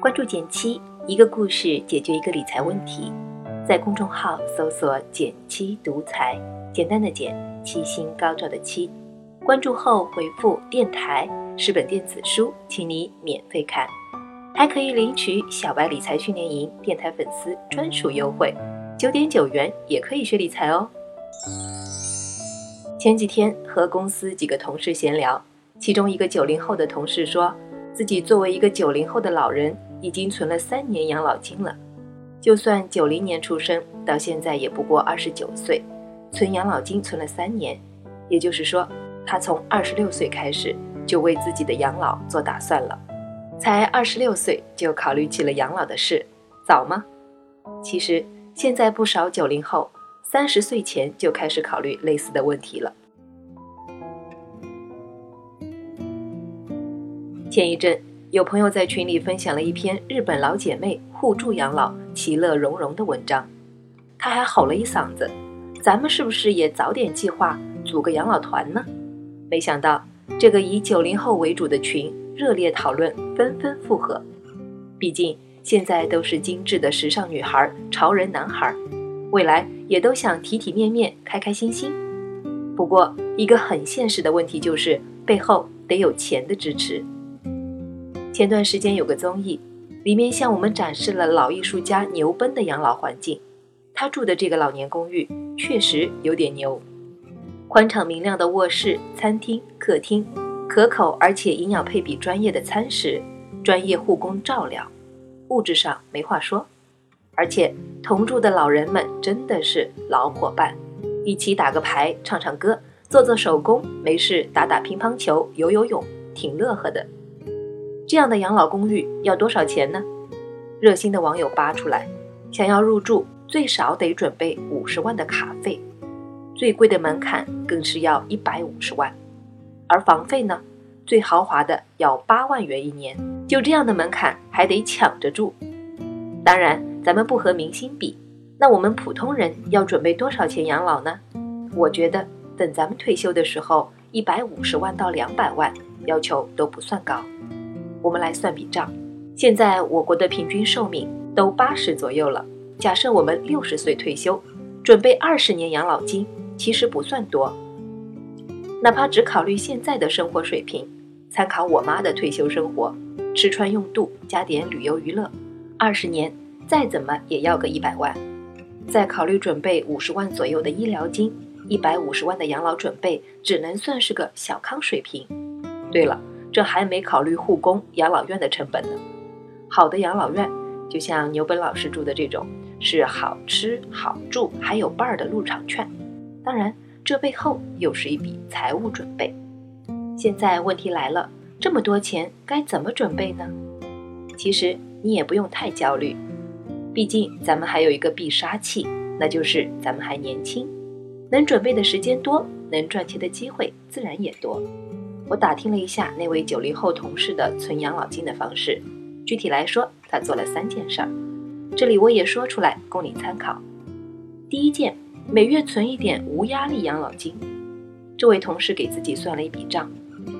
关注减七，一个故事解决一个理财问题。在公众号搜索“简七独裁，简单的简，七星高照的七。关注后回复“电台”是本电子书，请你免费看，还可以领取小白理财训练营电台粉丝专属优惠，九点九元也可以学理财哦。前几天和公司几个同事闲聊，其中一个九零后的同事说，自己作为一个九零后的老人，已经存了三年养老金了。就算九零年出生，到现在也不过二十九岁，存养老金存了三年，也就是说，他从二十六岁开始就为自己的养老做打算了。才二十六岁就考虑起了养老的事，早吗？其实现在不少九零后三十岁前就开始考虑类似的问题了。前一阵。有朋友在群里分享了一篇日本老姐妹互助养老、其乐融融的文章，他还吼了一嗓子：“咱们是不是也早点计划组个养老团呢？”没想到这个以九零后为主的群热烈讨论，纷纷附和。毕竟现在都是精致的时尚女孩、潮人男孩，未来也都想体体面面、开开心心。不过一个很现实的问题就是背后得有钱的支持。前段时间有个综艺，里面向我们展示了老艺术家牛奔的养老环境。他住的这个老年公寓确实有点牛，宽敞明亮的卧室、餐厅、客厅，可口而且营养配比专业的餐食，专业护工照料，物质上没话说。而且同住的老人们真的是老伙伴，一起打个牌、唱唱歌、做做手工，没事打打乒乓球、游游泳，挺乐呵的。这样的养老公寓要多少钱呢？热心的网友扒出来，想要入住最少得准备五十万的卡费，最贵的门槛更是要一百五十万，而房费呢，最豪华的要八万元一年。就这样的门槛还得抢着住。当然，咱们不和明星比，那我们普通人要准备多少钱养老呢？我觉得等咱们退休的时候，一百五十万到两百万，要求都不算高。我们来算笔账，现在我国的平均寿命都八十左右了。假设我们六十岁退休，准备二十年养老金，其实不算多。哪怕只考虑现在的生活水平，参考我妈的退休生活，吃穿用度加点旅游娱乐，二十年再怎么也要个一百万。再考虑准备五十万左右的医疗金，一百五十万的养老准备，只能算是个小康水平。对了。这还没考虑护工、养老院的成本呢。好的养老院，就像牛本老师住的这种，是好吃好住还有伴儿的入场券。当然，这背后又是一笔财务准备。现在问题来了，这么多钱该怎么准备呢？其实你也不用太焦虑，毕竟咱们还有一个必杀器，那就是咱们还年轻，能准备的时间多，能赚钱的机会自然也多。我打听了一下那位九零后同事的存养老金的方式，具体来说，他做了三件事儿，这里我也说出来供你参考。第一件，每月存一点无压力养老金。这位同事给自己算了一笔账，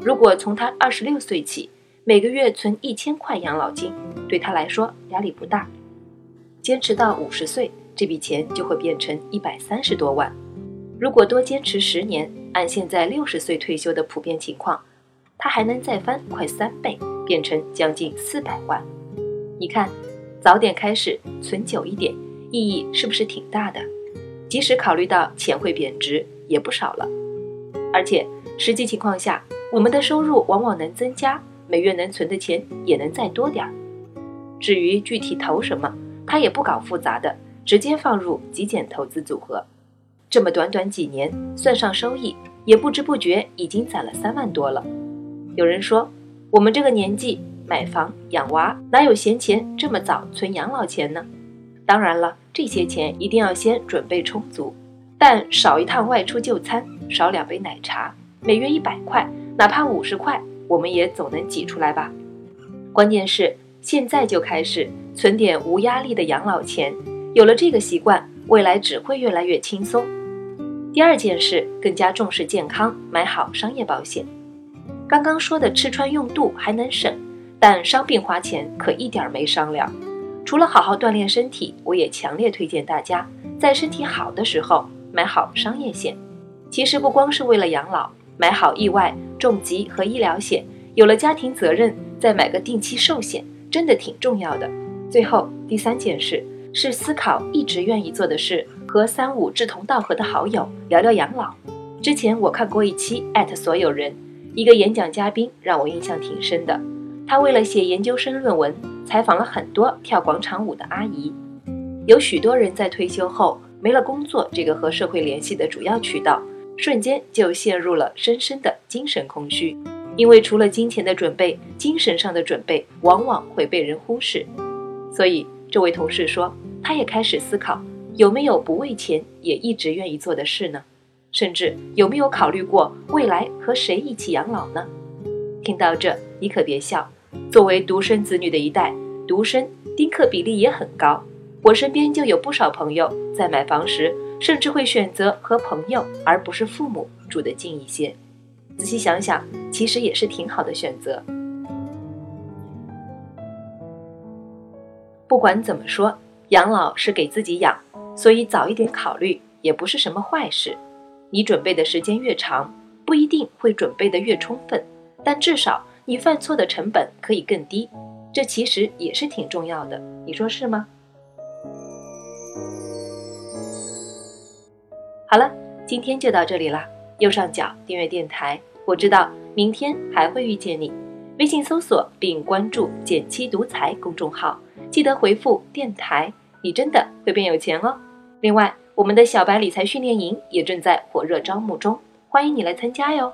如果从他二十六岁起，每个月存一千块养老金，对他来说压力不大。坚持到五十岁，这笔钱就会变成一百三十多万。如果多坚持十年，按现在六十岁退休的普遍情况，他还能再翻快三倍，变成将近四百万。你看，早点开始存久一点，意义是不是挺大的？即使考虑到钱会贬值，也不少了。而且实际情况下，我们的收入往往能增加，每月能存的钱也能再多点儿。至于具体投什么，他也不搞复杂的，直接放入极简投资组合。这么短短几年，算上收益，也不知不觉已经攒了三万多了。有人说，我们这个年纪买房养娃，哪有闲钱这么早存养老钱呢？当然了，这些钱一定要先准备充足。但少一趟外出就餐，少两杯奶茶，每月一百块，哪怕五十块，我们也总能挤出来吧。关键是现在就开始存点无压力的养老钱，有了这个习惯，未来只会越来越轻松。第二件事，更加重视健康，买好商业保险。刚刚说的吃穿用度还能省，但伤病花钱可一点没商量。除了好好锻炼身体，我也强烈推荐大家在身体好的时候买好商业险。其实不光是为了养老，买好意外、重疾和医疗险，有了家庭责任，再买个定期寿险，真的挺重要的。最后第三件事是思考一直愿意做的事，和三五志同道合的好友聊聊养老。之前我看过一期艾特所有人，一个演讲嘉宾让我印象挺深的。他为了写研究生论文，采访了很多跳广场舞的阿姨。有许多人在退休后没了工作这个和社会联系的主要渠道，瞬间就陷入了深深的精神空虚。因为除了金钱的准备，精神上的准备往往会被人忽视。所以这位同事说，他也开始思考，有没有不为钱也一直愿意做的事呢？甚至有没有考虑过未来和谁一起养老呢？听到这，你可别笑。作为独生子女的一代，独生丁克比例也很高。我身边就有不少朋友在买房时，甚至会选择和朋友而不是父母住得近一些。仔细想想，其实也是挺好的选择。不管怎么说，养老是给自己养，所以早一点考虑也不是什么坏事。你准备的时间越长，不一定会准备的越充分，但至少你犯错的成本可以更低，这其实也是挺重要的。你说是吗？好了，今天就到这里啦。右上角订阅电台，我知道明天还会遇见你。微信搜索并关注“减七独裁”公众号，记得回复“电台”，你真的会变有钱哦。另外。我们的小白理财训练营也正在火热招募中，欢迎你来参加哟。